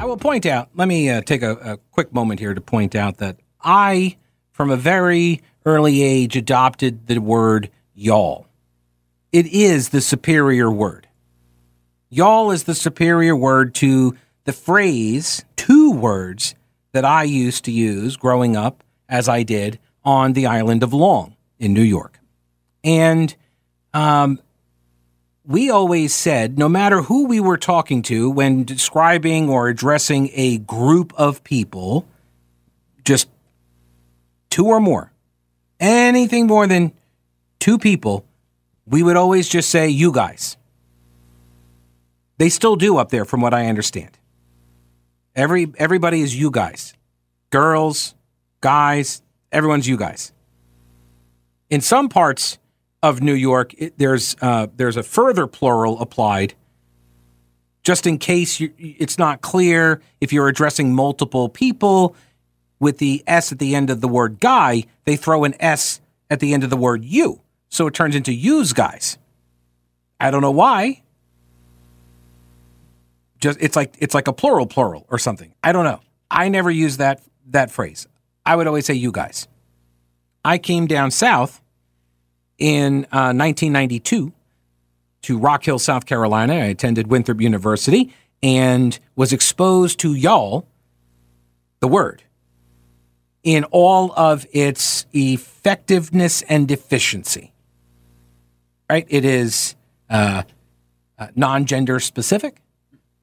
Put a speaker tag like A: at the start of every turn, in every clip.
A: I will point out, let me uh, take a, a quick moment here to point out that I, from a very early age, adopted the word y'all. It is the superior word. Y'all is the superior word to the phrase, two words that I used to use growing up, as I did on the island of Long in New York. And um, we always said no matter who we were talking to when describing or addressing a group of people, just two or more, anything more than two people, we would always just say, you guys. They still do up there, from what I understand. Every everybody is you guys, girls, guys, everyone's you guys. In some parts of New York, it, there's uh, there's a further plural applied, just in case you, it's not clear if you're addressing multiple people. With the S at the end of the word guy, they throw an S at the end of the word you, so it turns into use guys. I don't know why. Just it's like it's like a plural plural or something. I don't know. I never use that that phrase. I would always say you guys. I came down south in uh, 1992 to Rock Hill, South Carolina. I attended Winthrop University and was exposed to y'all, the word, in all of its effectiveness and efficiency. Right? It is uh, uh, non gender specific,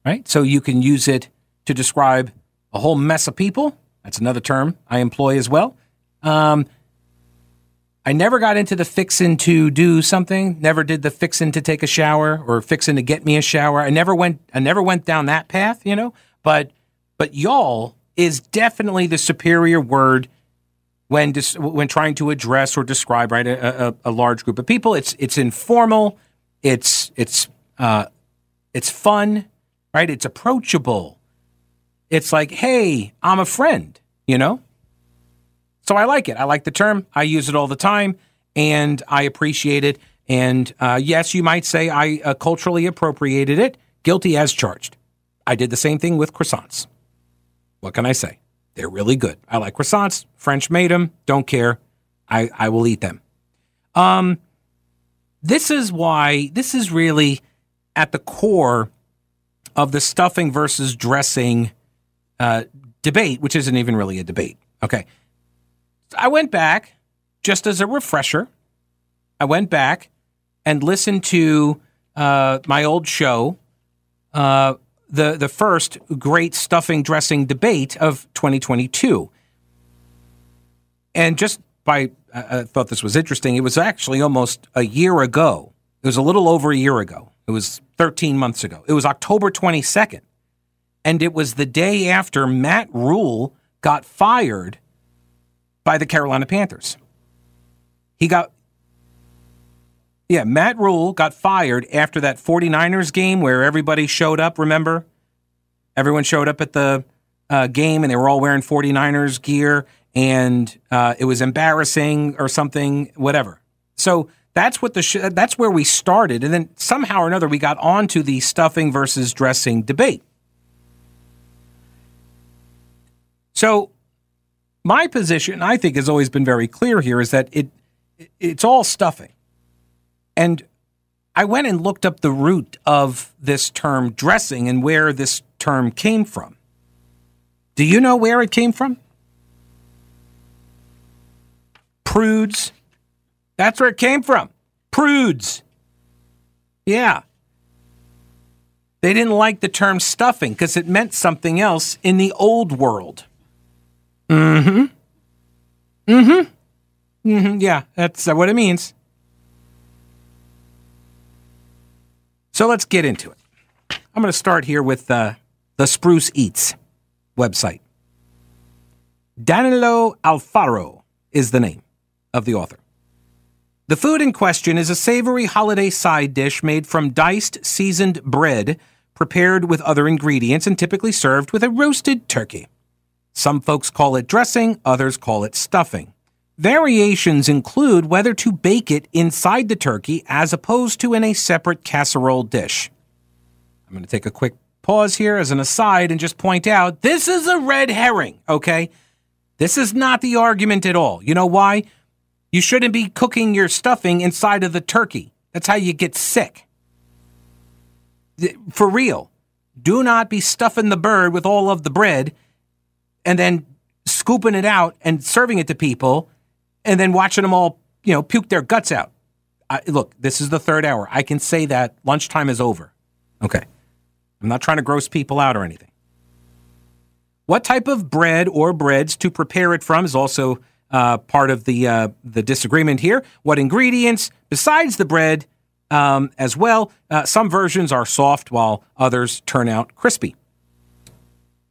A: right? So you can use it to describe a whole mess of people. That's another term I employ as well. Um, I never got into the fixin' to do something. Never did the fixin' to take a shower or fixin' to get me a shower. I never went. I never went down that path, you know. But but y'all is definitely the superior word when dis, when trying to address or describe right a, a, a, large group of people. It's it's informal. It's it's uh, it's fun, right? It's approachable. It's like, hey, I'm a friend, you know. So I like it. I like the term. I use it all the time, and I appreciate it. And uh, yes, you might say I uh, culturally appropriated it. Guilty as charged. I did the same thing with croissants. What can I say? They're really good. I like croissants. French made them. Don't care. I, I will eat them. Um, this is why, this is really at the core of the stuffing versus dressing uh, debate, which isn't even really a debate. Okay. I went back just as a refresher. I went back and listened to uh, my old show, uh, the the first great stuffing dressing debate of 2022, and just by I thought this was interesting. It was actually almost a year ago. It was a little over a year ago. It was 13 months ago. It was October 22nd, and it was the day after Matt Rhule got fired by the Carolina Panthers. He got, yeah, Matt Rhule got fired after that 49ers game where everybody showed up, remember? Everyone showed up at the uh, game and they were all wearing 49ers gear and uh, it was embarrassing or something, whatever. So that's what the sh- that's where we started, and then somehow or another we got onto the stuffing versus dressing debate. So my position, I think, has always been very clear here is that it it's all stuffing. And I went and looked up the root of this term dressing and where this term came from. Do you know where it came from? Prudes. That's where it came from. Prudes. Yeah. They didn't like the term stuffing because it meant something else in the old world. Mm-hmm. Mm-hmm. Mm-hmm. Yeah, that's what it means. So let's get into it. I'm going to start here with uh, the Spruce Eats website. Danilo Alfaro is the name of the author. The food in question is a savory holiday side dish made from diced seasoned bread prepared with other ingredients and typically served with a roasted turkey. Some folks call it dressing, others call it stuffing. Variations include whether to bake it inside the turkey as opposed to in a separate casserole dish. I'm going to take a quick pause here as an aside and just point out this is a red herring, okay? This is not the argument at all. You know why? You shouldn't be cooking your stuffing inside of the turkey. That's how you get sick. For real. Do not be stuffing the bird with all of the bread and then scooping it out and serving it to people and then watching them all, you know, puke their guts out. I, look, this is the third hour. I can say that lunchtime is over. Okay. I'm not trying to gross people out or anything. What type of bread or breads to prepare it from is also uh, part of the uh, the disagreement here. What ingredients besides the bread um, as well? Uh, some versions are soft, while others turn out crispy.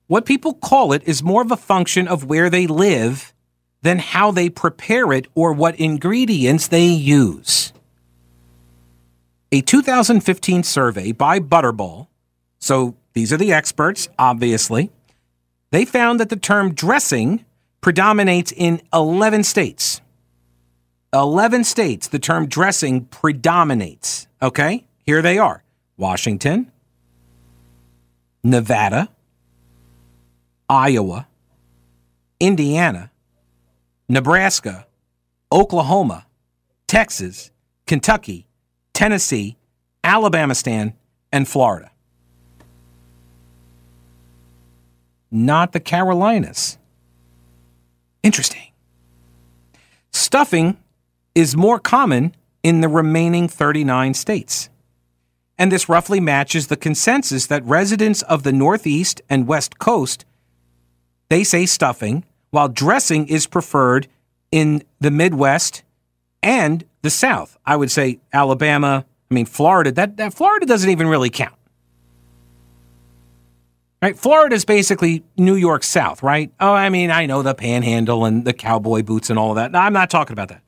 A: What people call it is more of a function of where they live than how they prepare it or what ingredients they use. A 2015 survey by Butterball, so these are the experts, obviously, they found that the term dressing predominates in 11 states. 11 states, the term dressing predominates. Okay, here they are Washington, Nevada, Iowa, Indiana, Nebraska, Oklahoma, Texas, Kentucky, Tennessee, Alabamistan, and Florida. Not the Carolinas. Interesting. Stuffing is more common in the remaining 39 states. And this roughly matches the consensus that residents of the Northeast and West Coast they say stuffing while dressing is preferred in the Midwest and the South. I would say Alabama, I mean Florida, that, that Florida doesn't even really count. Right? Florida is basically New York South, right? Oh, I mean, I know the panhandle and the cowboy boots and all that. No, I'm not talking about that.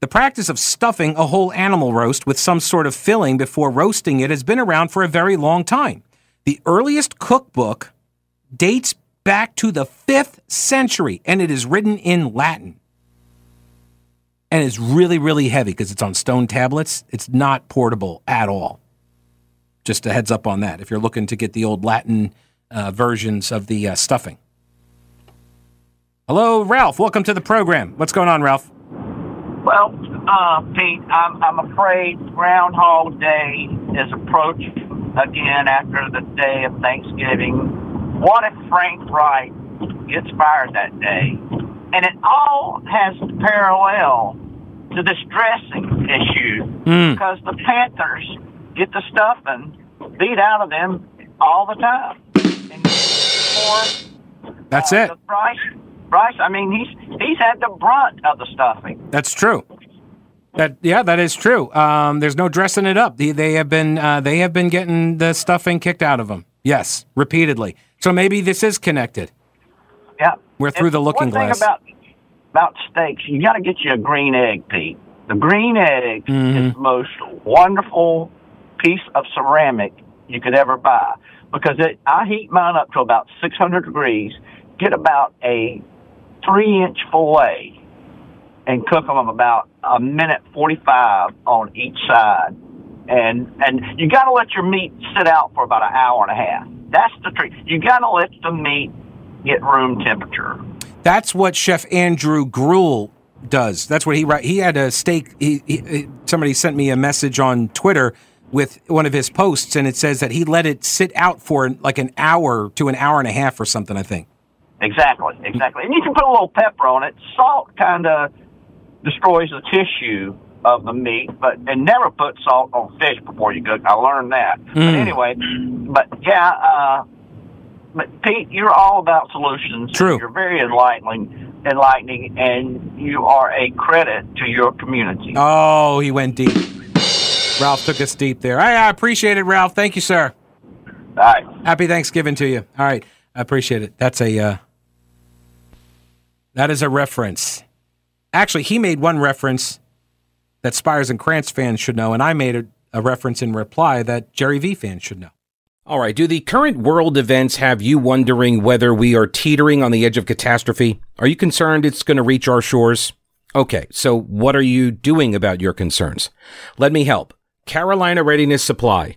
A: The practice of stuffing a whole animal roast with some sort of filling before roasting it has been around for a very long time. The earliest cookbook dates back to the 5th century and it is written in Latin. And it's really, really heavy because it's on stone tablets. It's not portable at all. Just a heads up on that if you're looking to get the old Latin uh, versions of the uh, stuffing. Hello, Ralph. Welcome to the program. What's going on, Ralph?
B: Well, uh, Pete, I'm, I'm afraid Groundhog Day is approaching again after the day of Thanksgiving what if Frank Reich gets fired that day? And it all has parallel to this dressing issue mm. because the Panthers get the stuffing beat out of them all the time. And for,
A: That's uh, it.
B: Bryce, Bryce, I mean, he's he's had the brunt of the stuffing.
A: That's true. That yeah, that is true. Um, there's no dressing it up. They, they have been uh, they have been getting the stuffing kicked out of them. Yes, repeatedly. So maybe this is connected.
B: Yeah.
A: We're through
B: and
A: the looking glass.
B: About, about steaks, you got to get you a green egg, Pete. The green egg mm-hmm. is the most wonderful piece of ceramic you could ever buy because it, I heat mine up to about 600 degrees, get about a three inch fillet, and cook them about a minute 45 on each side. And, and you got to let your meat sit out for about an hour and a half that's the trick. You got to let the meat get room temperature.
A: That's what Chef Andrew Gruel does. That's what he write. He had a steak. He, he, somebody sent me a message on Twitter with one of his posts, and it says that he let it sit out for like an hour to an hour and a half or something. I think.
B: Exactly, exactly. And you can put a little pepper on it. Salt kind of destroys the tissue of the meat, but and never put salt on fish before you cook. I learned that. Mm. But anyway, but yeah, uh, but Pete, you're all about solutions.
A: True.
B: You're very enlightening, enlightening, and you are a credit to your community.
A: Oh, he went deep. Ralph took us deep there. I, I appreciate it, Ralph. Thank you, sir.
B: All right.
A: Happy Thanksgiving to you. All right. I appreciate it. That's a uh, that is a reference. Actually, he made one reference that Spires and Krantz fans should know, and I made a, a reference in reply that Jerry V fans should know. All right. Do the current world events have you wondering whether we are teetering on the edge of catastrophe? Are you concerned it's going to reach our shores? Okay. So what are you doing about your concerns? Let me help. Carolina Readiness Supply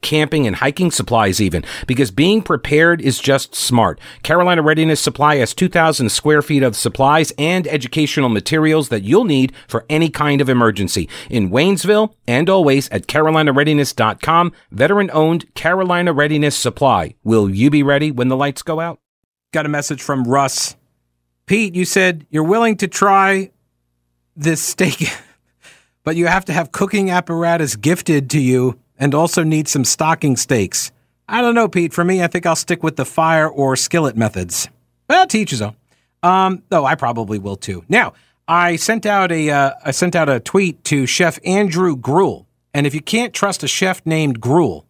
A: camping and hiking supplies even, because being prepared is just smart. Carolina Readiness Supply has 2,000 square feet of supplies and educational materials that you'll need for any kind of emergency. In Waynesville and always at carolinareadiness.com, veteran owned Carolina Readiness Supply. Will you be ready when the lights go out? Got a message from Russ. Pete, you said you're willing to try this steak, but you have to have cooking apparatus gifted to you and also need some stocking steaks. I don't know, Pete. For me, I think I'll stick with the fire or skillet methods. Well, teach own. Um, though I probably will too. Now, I sent out a uh, I sent out a tweet to Chef Andrew Gruel, and if you can't trust a chef named Gruel,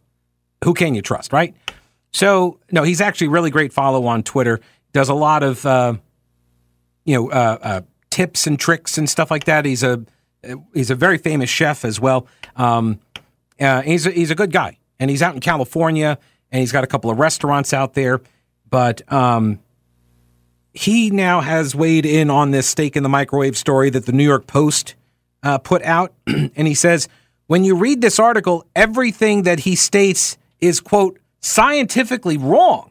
A: who can you trust, right? So, no, he's actually really great follow on Twitter. Does a lot of uh, you know uh, uh tips and tricks and stuff like that. He's a he's a very famous chef as well. Um, uh, he's a, he's a good guy, and he's out in California, and he's got a couple of restaurants out there. But um, he now has weighed in on this steak in the microwave story that the New York Post uh, put out, and he says when you read this article, everything that he states is quote scientifically wrong.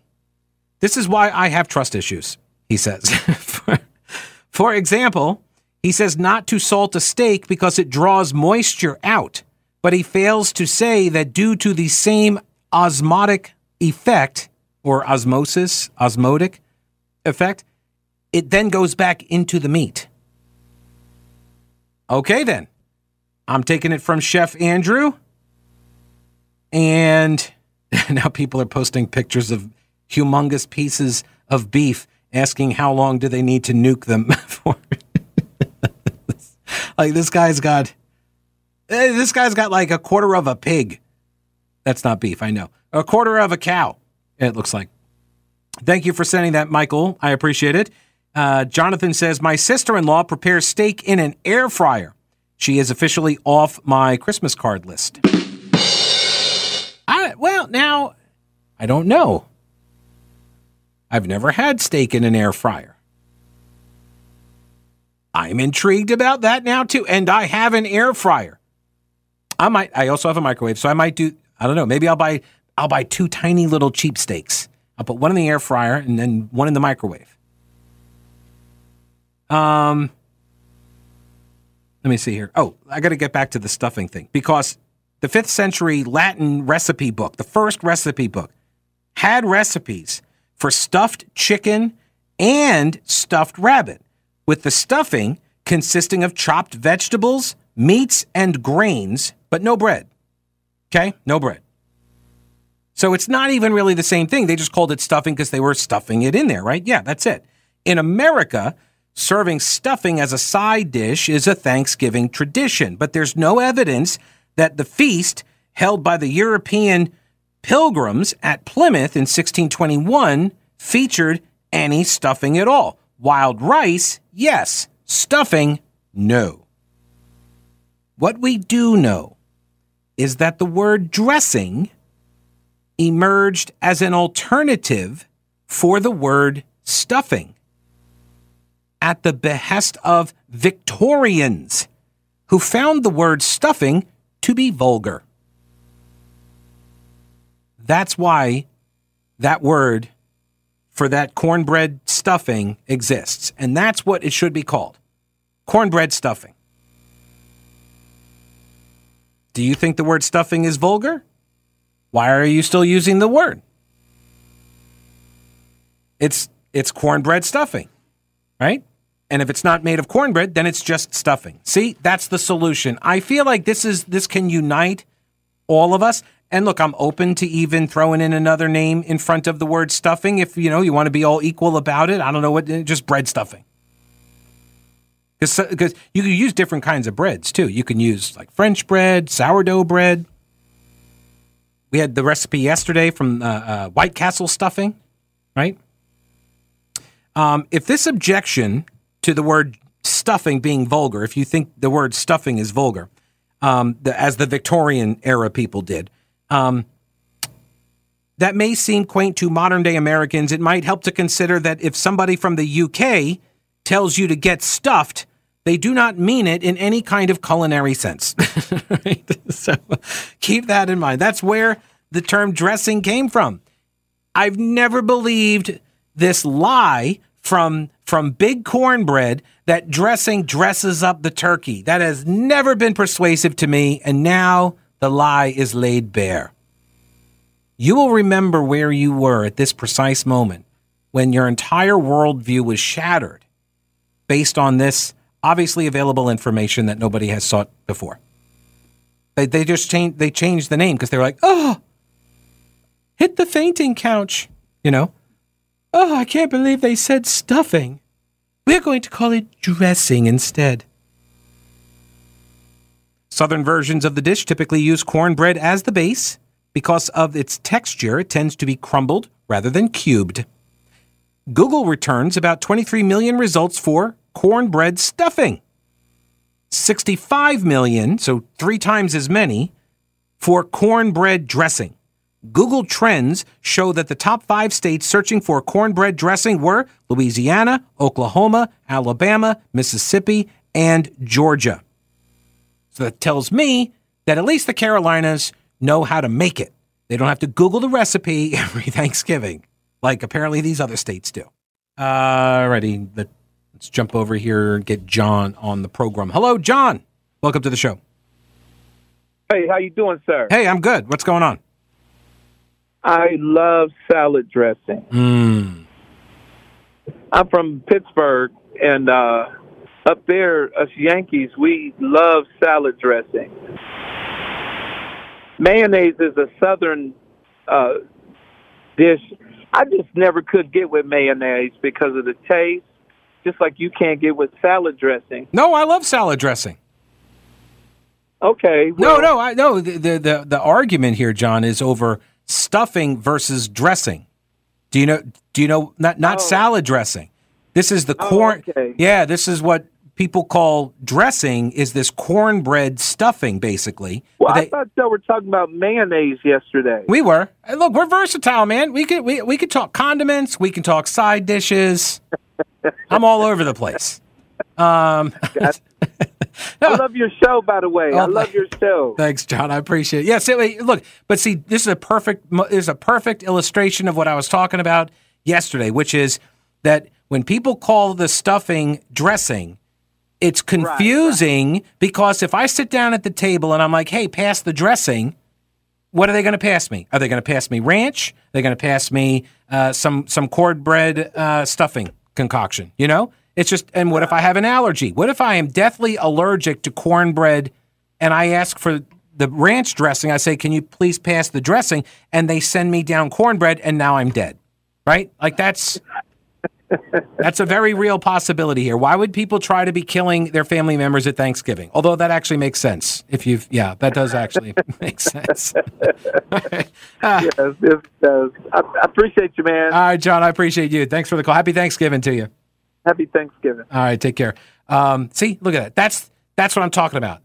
A: This is why I have trust issues. He says, for, for example, he says not to salt a steak because it draws moisture out but he fails to say that due to the same osmotic effect or osmosis, osmotic effect, it then goes back into the meat. Okay, then. I'm taking it from Chef Andrew. And now people are posting pictures of humongous pieces of beef, asking how long do they need to nuke them for. like this guy's got Hey, this guy's got like a quarter of a pig. That's not beef, I know. A quarter of a cow, it looks like. Thank you for sending that, Michael. I appreciate it. Uh, Jonathan says, My sister in law prepares steak in an air fryer. She is officially off my Christmas card list. I, well, now, I don't know. I've never had steak in an air fryer. I'm intrigued about that now, too. And I have an air fryer. I might. I also have a microwave, so I might do. I don't know. Maybe I'll buy. I'll buy two tiny little cheap steaks. I'll put one in the air fryer and then one in the microwave. Um. Let me see here. Oh, I got to get back to the stuffing thing because the fifth century Latin recipe book, the first recipe book, had recipes for stuffed chicken and stuffed rabbit, with the stuffing consisting of chopped vegetables, meats, and grains but no bread. Okay? No bread. So it's not even really the same thing. They just called it stuffing because they were stuffing it in there, right? Yeah, that's it. In America, serving stuffing as a side dish is a Thanksgiving tradition, but there's no evidence that the feast held by the European pilgrims at Plymouth in 1621 featured any stuffing at all. Wild rice, yes. Stuffing, no. What we do know is that the word dressing emerged as an alternative for the word stuffing at the behest of Victorians who found the word stuffing to be vulgar. That's why that word for that cornbread stuffing exists. And that's what it should be called cornbread stuffing. Do you think the word stuffing is vulgar? Why are you still using the word? It's it's cornbread stuffing, right? And if it's not made of cornbread, then it's just stuffing. See, that's the solution. I feel like this is this can unite all of us. And look, I'm open to even throwing in another name in front of the word stuffing if you know you want to be all equal about it. I don't know what, just bread stuffing. Because you can use different kinds of breads too. You can use like French bread, sourdough bread. We had the recipe yesterday from uh, uh, White Castle stuffing, right? Um, if this objection to the word stuffing being vulgar, if you think the word stuffing is vulgar, um, the, as the Victorian era people did, um, that may seem quaint to modern day Americans. It might help to consider that if somebody from the UK tells you to get stuffed, they do not mean it in any kind of culinary sense. right? So keep that in mind. That's where the term dressing came from. I've never believed this lie from from big cornbread that dressing dresses up the turkey. That has never been persuasive to me, and now the lie is laid bare. You will remember where you were at this precise moment when your entire worldview was shattered based on this obviously available information that nobody has sought before. They, they just changed they changed the name because they were like, oh, hit the fainting couch, you know. Oh, I can't believe they said stuffing. We're going to call it dressing instead. Southern versions of the dish typically use cornbread as the base. Because of its texture, it tends to be crumbled rather than cubed. Google returns about 23 million results for cornbread stuffing. 65 million, so three times as many, for cornbread dressing. Google Trends show that the top five states searching for cornbread dressing were Louisiana, Oklahoma, Alabama, Mississippi, and Georgia. So that tells me that at least the Carolinas know how to make it. They don't have to Google the recipe every Thanksgiving, like apparently these other states do. Alrighty, the Let's jump over here and get John on the program. Hello, John. Welcome to the show.
C: Hey, how you doing, sir?
A: Hey, I'm good. What's going on?
C: I love salad dressing.
A: Mm.
C: I'm from Pittsburgh, and uh, up there, us Yankees, we love salad dressing. Mayonnaise is a southern uh, dish. I just never could get with mayonnaise because of the taste just like you can't get with salad dressing.
A: No, I love salad dressing.
C: Okay.
A: Well, no, no, I no. The, the, the the argument here, John, is over stuffing versus dressing. Do you know? Do you know? Not not oh. salad dressing. This is the oh, corn.
C: Oh, okay.
A: Yeah, this is what people call dressing. Is this cornbread stuffing, basically?
C: Well, they, I thought that we're talking about mayonnaise yesterday.
A: We were. Look, we're versatile, man. We could we we could talk condiments. We can talk side dishes. I'm all over the place. Um,
C: I love your show, by the way. Oh, I love your show.
A: Thanks, John. I appreciate it. Yes, yeah, look, but see, this is a perfect this is a perfect illustration of what I was talking about yesterday, which is that when people call the stuffing dressing, it's confusing right, right. because if I sit down at the table and I'm like, "Hey, pass the dressing," what are they going to pass me? Are they going to pass me ranch? Are they going to pass me uh, some some cornbread uh, stuffing? concoction, you know? It's just, and what if I have an allergy? What if I am deathly allergic to cornbread and I ask for the ranch dressing? I say, can you please pass the dressing? And they send me down cornbread and now I'm dead, right? Like that's. That's a very real possibility here. Why would people try to be killing their family members at Thanksgiving? Although that actually makes sense. If you've, yeah, that does actually make sense.
C: uh, yes, it does. I, I, appreciate you, man.
A: All right, John, I appreciate you. Thanks for the call. Happy Thanksgiving to you.
C: Happy Thanksgiving.
A: All right, take care. Um, see, look at that. That's that's what I'm talking about.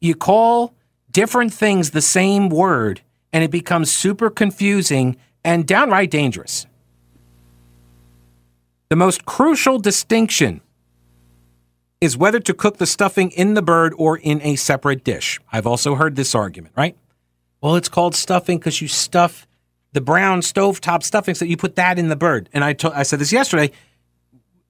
A: You call different things the same word, and it becomes super confusing and downright dangerous. The most crucial distinction is whether to cook the stuffing in the bird or in a separate dish. I've also heard this argument, right? Well, it's called stuffing because you stuff the brown stovetop stuffing, so you put that in the bird. And I, to- I said this yesterday.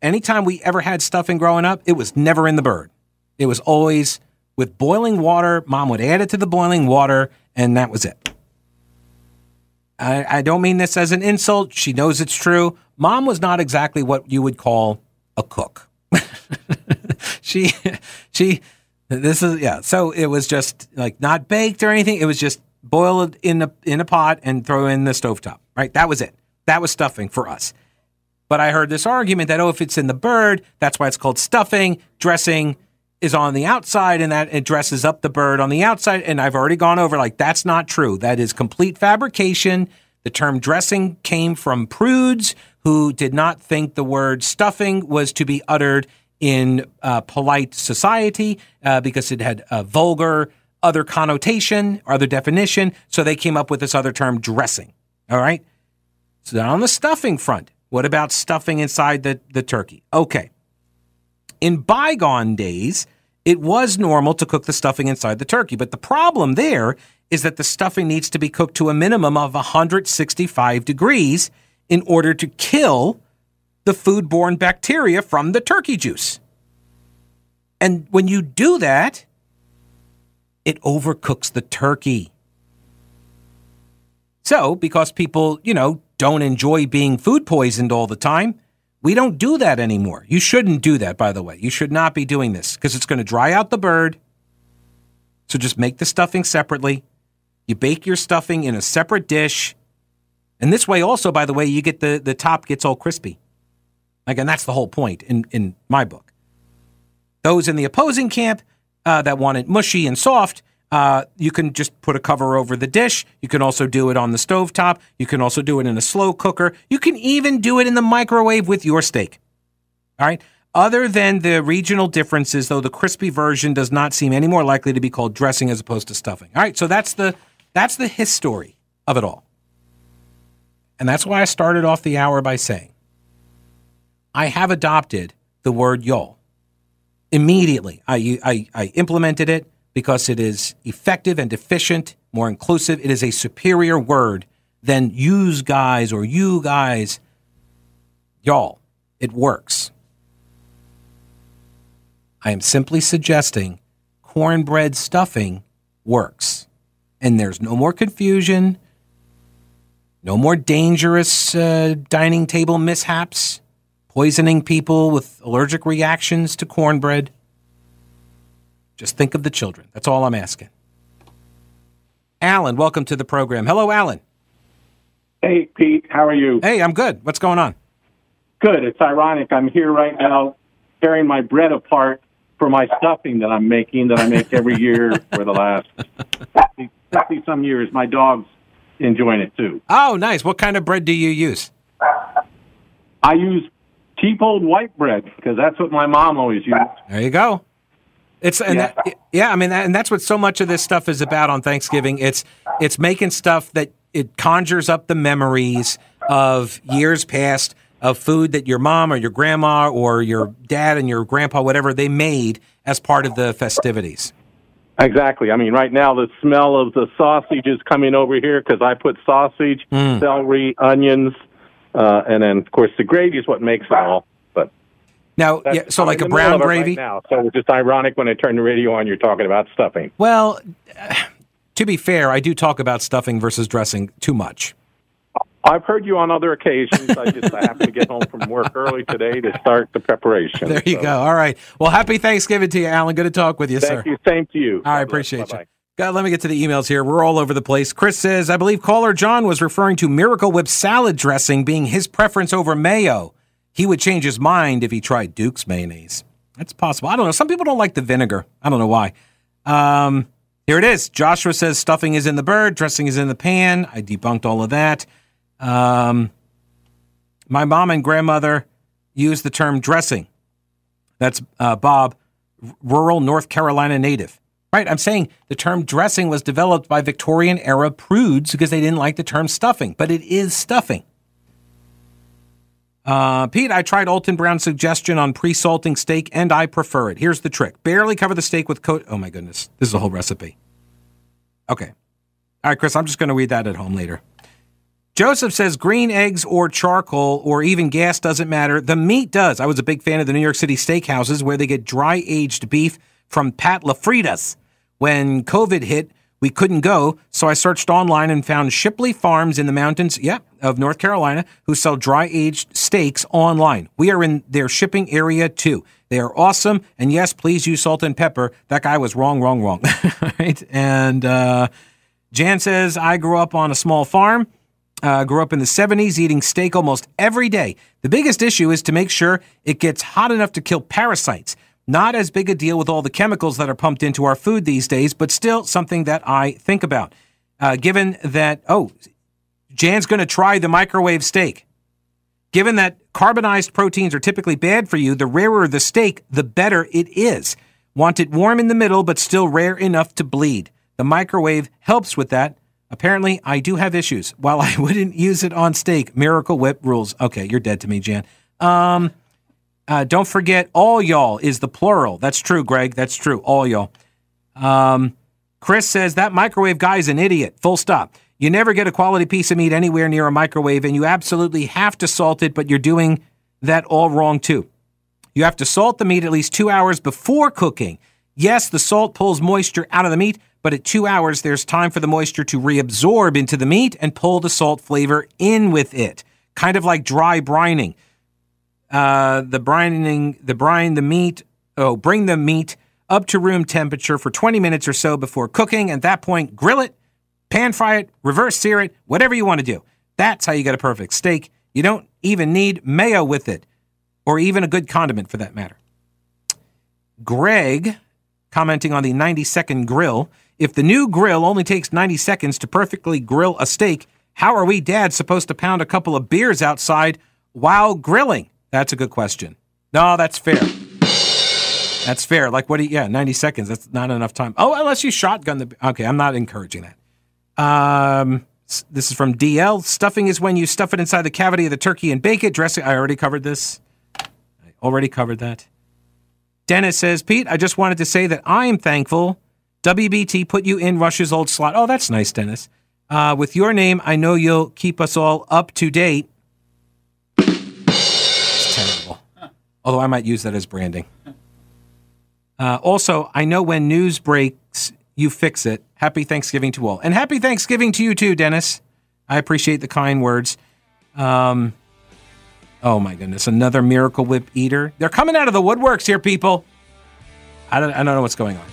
A: Anytime we ever had stuffing growing up, it was never in the bird. It was always with boiling water. Mom would add it to the boiling water, and that was it. I, I don't mean this as an insult. She knows it's true. Mom was not exactly what you would call a cook. she, she, this is, yeah. So it was just like not baked or anything. It was just boiled in a in a pot, and throw in the stovetop. Right? That was it. That was stuffing for us. But I heard this argument that oh, if it's in the bird, that's why it's called stuffing. Dressing is on the outside, and that it dresses up the bird on the outside. And I've already gone over like that's not true. That is complete fabrication. The term dressing came from prudes who did not think the word stuffing was to be uttered in uh, polite society uh, because it had a vulgar other connotation other definition. So they came up with this other term, dressing. All right. So on the stuffing front, what about stuffing inside the, the turkey? Okay. In bygone days, it was normal to cook the stuffing inside the turkey, but the problem there is that the stuffing needs to be cooked to a minimum of 165 degrees in order to kill the foodborne bacteria from the turkey juice. And when you do that, it overcooks the turkey. So, because people, you know, don't enjoy being food poisoned all the time, we don't do that anymore. You shouldn't do that, by the way. You should not be doing this because it's going to dry out the bird. So just make the stuffing separately. You bake your stuffing in a separate dish. And this way, also, by the way, you get the, the top gets all crispy. Again, that's the whole point in, in my book. Those in the opposing camp uh, that want it mushy and soft, uh, you can just put a cover over the dish. You can also do it on the stove top. You can also do it in a slow cooker. You can even do it in the microwave with your steak. All right. Other than the regional differences, though, the crispy version does not seem any more likely to be called dressing as opposed to stuffing. All right. So that's the that's the history of it all. And that's why I started off the hour by saying I have adopted the word y'all immediately. I, I, I implemented it because it is effective and efficient, more inclusive. It is a superior word than use guys or you guys. Y'all, it works. I am simply suggesting cornbread stuffing works. And there's no more confusion, no more dangerous uh, dining table mishaps, poisoning people with allergic reactions to cornbread. Just think of the children. That's all I'm asking. Alan, welcome to the program. Hello, Alan.
D: Hey, Pete. How are you?
A: Hey, I'm good. What's going on?
D: Good. It's ironic. I'm here right now tearing my bread apart for my stuffing that I'm making that I make every year for the last 50, 50 some years. My dog's enjoying it too.
A: Oh, nice. What kind of bread do you use?
D: I use cheap old white bread because that's what my mom always used.
A: There you go. It's and yeah, that, yeah I mean, that, and that's what so much of this stuff is about on Thanksgiving. It's it's making stuff that it conjures up the memories of years past of food that your mom or your grandma or your dad and your grandpa, whatever they made as part of the festivities.
D: Exactly. I mean, right now the smell of the sausage is coming over here because I put sausage, mm. celery, onions, uh, and then of course the gravy is what makes it all.
A: But now, yeah, so like a brown gravy.
D: Right now, so it's just ironic when I turn the radio on, you're talking about stuffing.
A: Well, to be fair, I do talk about stuffing versus dressing too much.
D: I've heard you on other occasions. I just happened to get home from work early today to start the preparation.
A: There you so. go. All right. Well, happy Thanksgiving to you, Alan. Good to talk with you, sir.
D: Thank
A: sir.
D: You. Same to you.
A: I appreciate Bye-bye. you. God, let me get to the emails here. We're all over the place. Chris says, I believe caller John was referring to Miracle Whip salad dressing being his preference over mayo. He would change his mind if he tried Duke's mayonnaise. That's possible. I don't know. Some people don't like the vinegar. I don't know why. Um, here it is. Joshua says stuffing is in the bird, dressing is in the pan. I debunked all of that. Um, my mom and grandmother used the term dressing. That's uh, Bob, rural North Carolina native. Right, I'm saying the term dressing was developed by Victorian era prudes because they didn't like the term stuffing, but it is stuffing. Uh, Pete, I tried Alton Brown's suggestion on pre-salting steak, and I prefer it. Here's the trick: barely cover the steak with coat. Oh my goodness, this is a whole recipe. Okay, all right, Chris, I'm just going to read that at home later. Joseph says green eggs or charcoal or even gas doesn't matter. The meat does. I was a big fan of the New York City steakhouses where they get dry aged beef from Pat LaFrieda's. When COVID hit, we couldn't go, so I searched online and found Shipley Farms in the mountains, yeah, of North Carolina, who sell dry aged steaks online. We are in their shipping area too. They are awesome, and yes, please use salt and pepper. That guy was wrong, wrong, wrong. right? And uh, Jan says, I grew up on a small farm. Uh, grew up in the 70s eating steak almost every day. The biggest issue is to make sure it gets hot enough to kill parasites. Not as big a deal with all the chemicals that are pumped into our food these days, but still something that I think about. Uh, given that, oh, Jan's going to try the microwave steak. Given that carbonized proteins are typically bad for you, the rarer the steak, the better it is. Want it warm in the middle, but still rare enough to bleed. The microwave helps with that. Apparently, I do have issues. While I wouldn't use it on steak, Miracle Whip rules. Okay, you're dead to me, Jan. Um, uh, don't forget, all y'all is the plural. That's true, Greg. That's true. All y'all. Um, Chris says that microwave guy is an idiot. Full stop. You never get a quality piece of meat anywhere near a microwave, and you absolutely have to salt it, but you're doing that all wrong too. You have to salt the meat at least two hours before cooking. Yes, the salt pulls moisture out of the meat, but at two hours, there's time for the moisture to reabsorb into the meat and pull the salt flavor in with it, kind of like dry brining. Uh, the brining, the brine the meat. Oh, bring the meat up to room temperature for 20 minutes or so before cooking. At that point, grill it, pan fry it, reverse sear it, whatever you want to do. That's how you get a perfect steak. You don't even need mayo with it, or even a good condiment for that matter. Greg, commenting on the 90 second grill, if the new grill only takes 90 seconds to perfectly grill a steak, how are we dads supposed to pound a couple of beers outside while grilling? That's a good question. No, that's fair. That's fair. Like, what do you, yeah, 90 seconds. That's not enough time. Oh, unless you shotgun the, okay, I'm not encouraging that. Um, this is from DL. Stuffing is when you stuff it inside the cavity of the turkey and bake it. Dressing, I already covered this. I already covered that. Dennis says, Pete, I just wanted to say that I am thankful WBT put you in Rush's old slot. Oh, that's nice, Dennis. Uh, with your name, I know you'll keep us all up to date. It's terrible. Although I might use that as branding. Uh, also, I know when news breaks, you fix it. Happy Thanksgiving to all. And happy Thanksgiving to you too, Dennis. I appreciate the kind words. Um, oh my goodness, another Miracle Whip eater. They're coming out of the woodworks here, people. I don't, I don't know what's going on.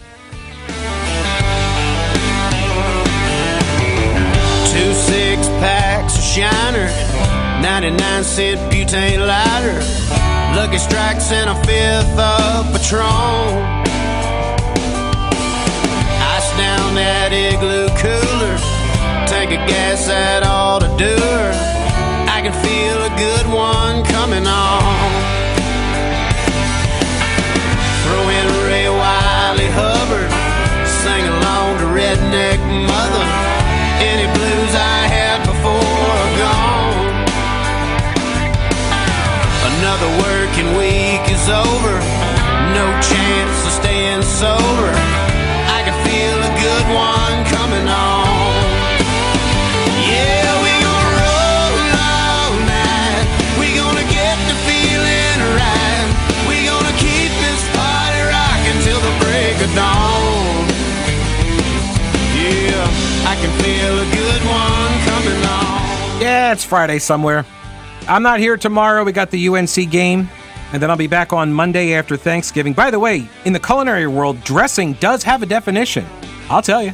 E: Shiner, 99 cent butane lighter, Lucky Strikes and a fifth of Patron. Ice down that igloo cooler, tank of gas that ought to do her. I can feel a good one coming on. Throw in Ray Wylie Hubbard, sing along to Redneck Mother. Any working week is over. No chance sober. I can feel a good one coming on. Yeah, we gonna roll all night. We gonna get the feeling right. We gonna keep this party rocking till the break of dawn. Yeah, I can feel a good one coming on.
A: Yeah, it's Friday somewhere. I'm not here tomorrow. We got the UNC game. And then I'll be back on Monday after Thanksgiving. By the way, in the culinary world, dressing does have a definition. I'll tell you.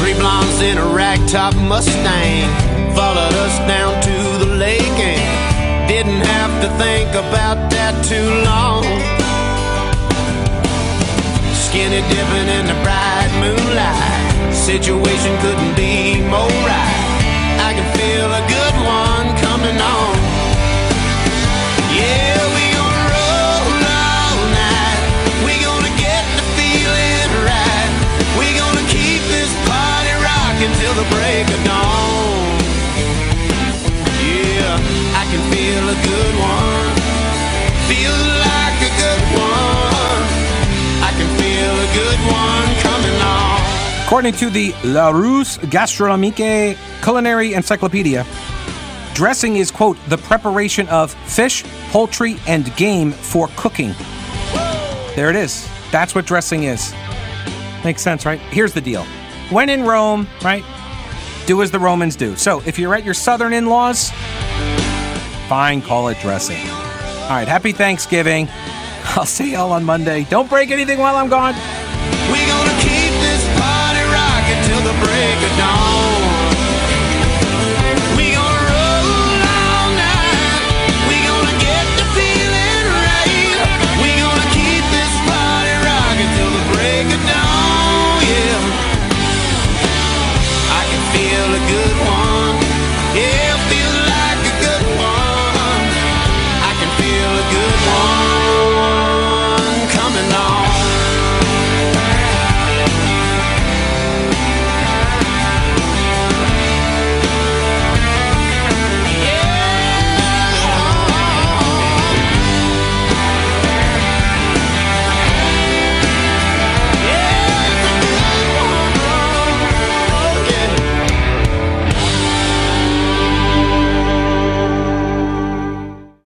E: Three blondes in a ragtop Mustang followed us down to the lake and didn't have to think about that too long. Skinny dipping in the bright moonlight, situation couldn't be more right. I can feel a good break of dawn. Yeah, I can feel a good one. Feel like a good one. I can feel a good one coming on.
A: According to the Larousse Gastronomique Culinary Encyclopedia, dressing is, quote, the preparation of fish, poultry, and game for cooking. There it is. That's what dressing is. Makes sense, right? Here's the deal. When in Rome, right, do as the Romans do. So if you're at your southern in laws, fine, call it dressing. All right, happy Thanksgiving. I'll see y'all on Monday. Don't break anything while I'm gone.
E: We're gonna keep this party rocking till the break of dawn.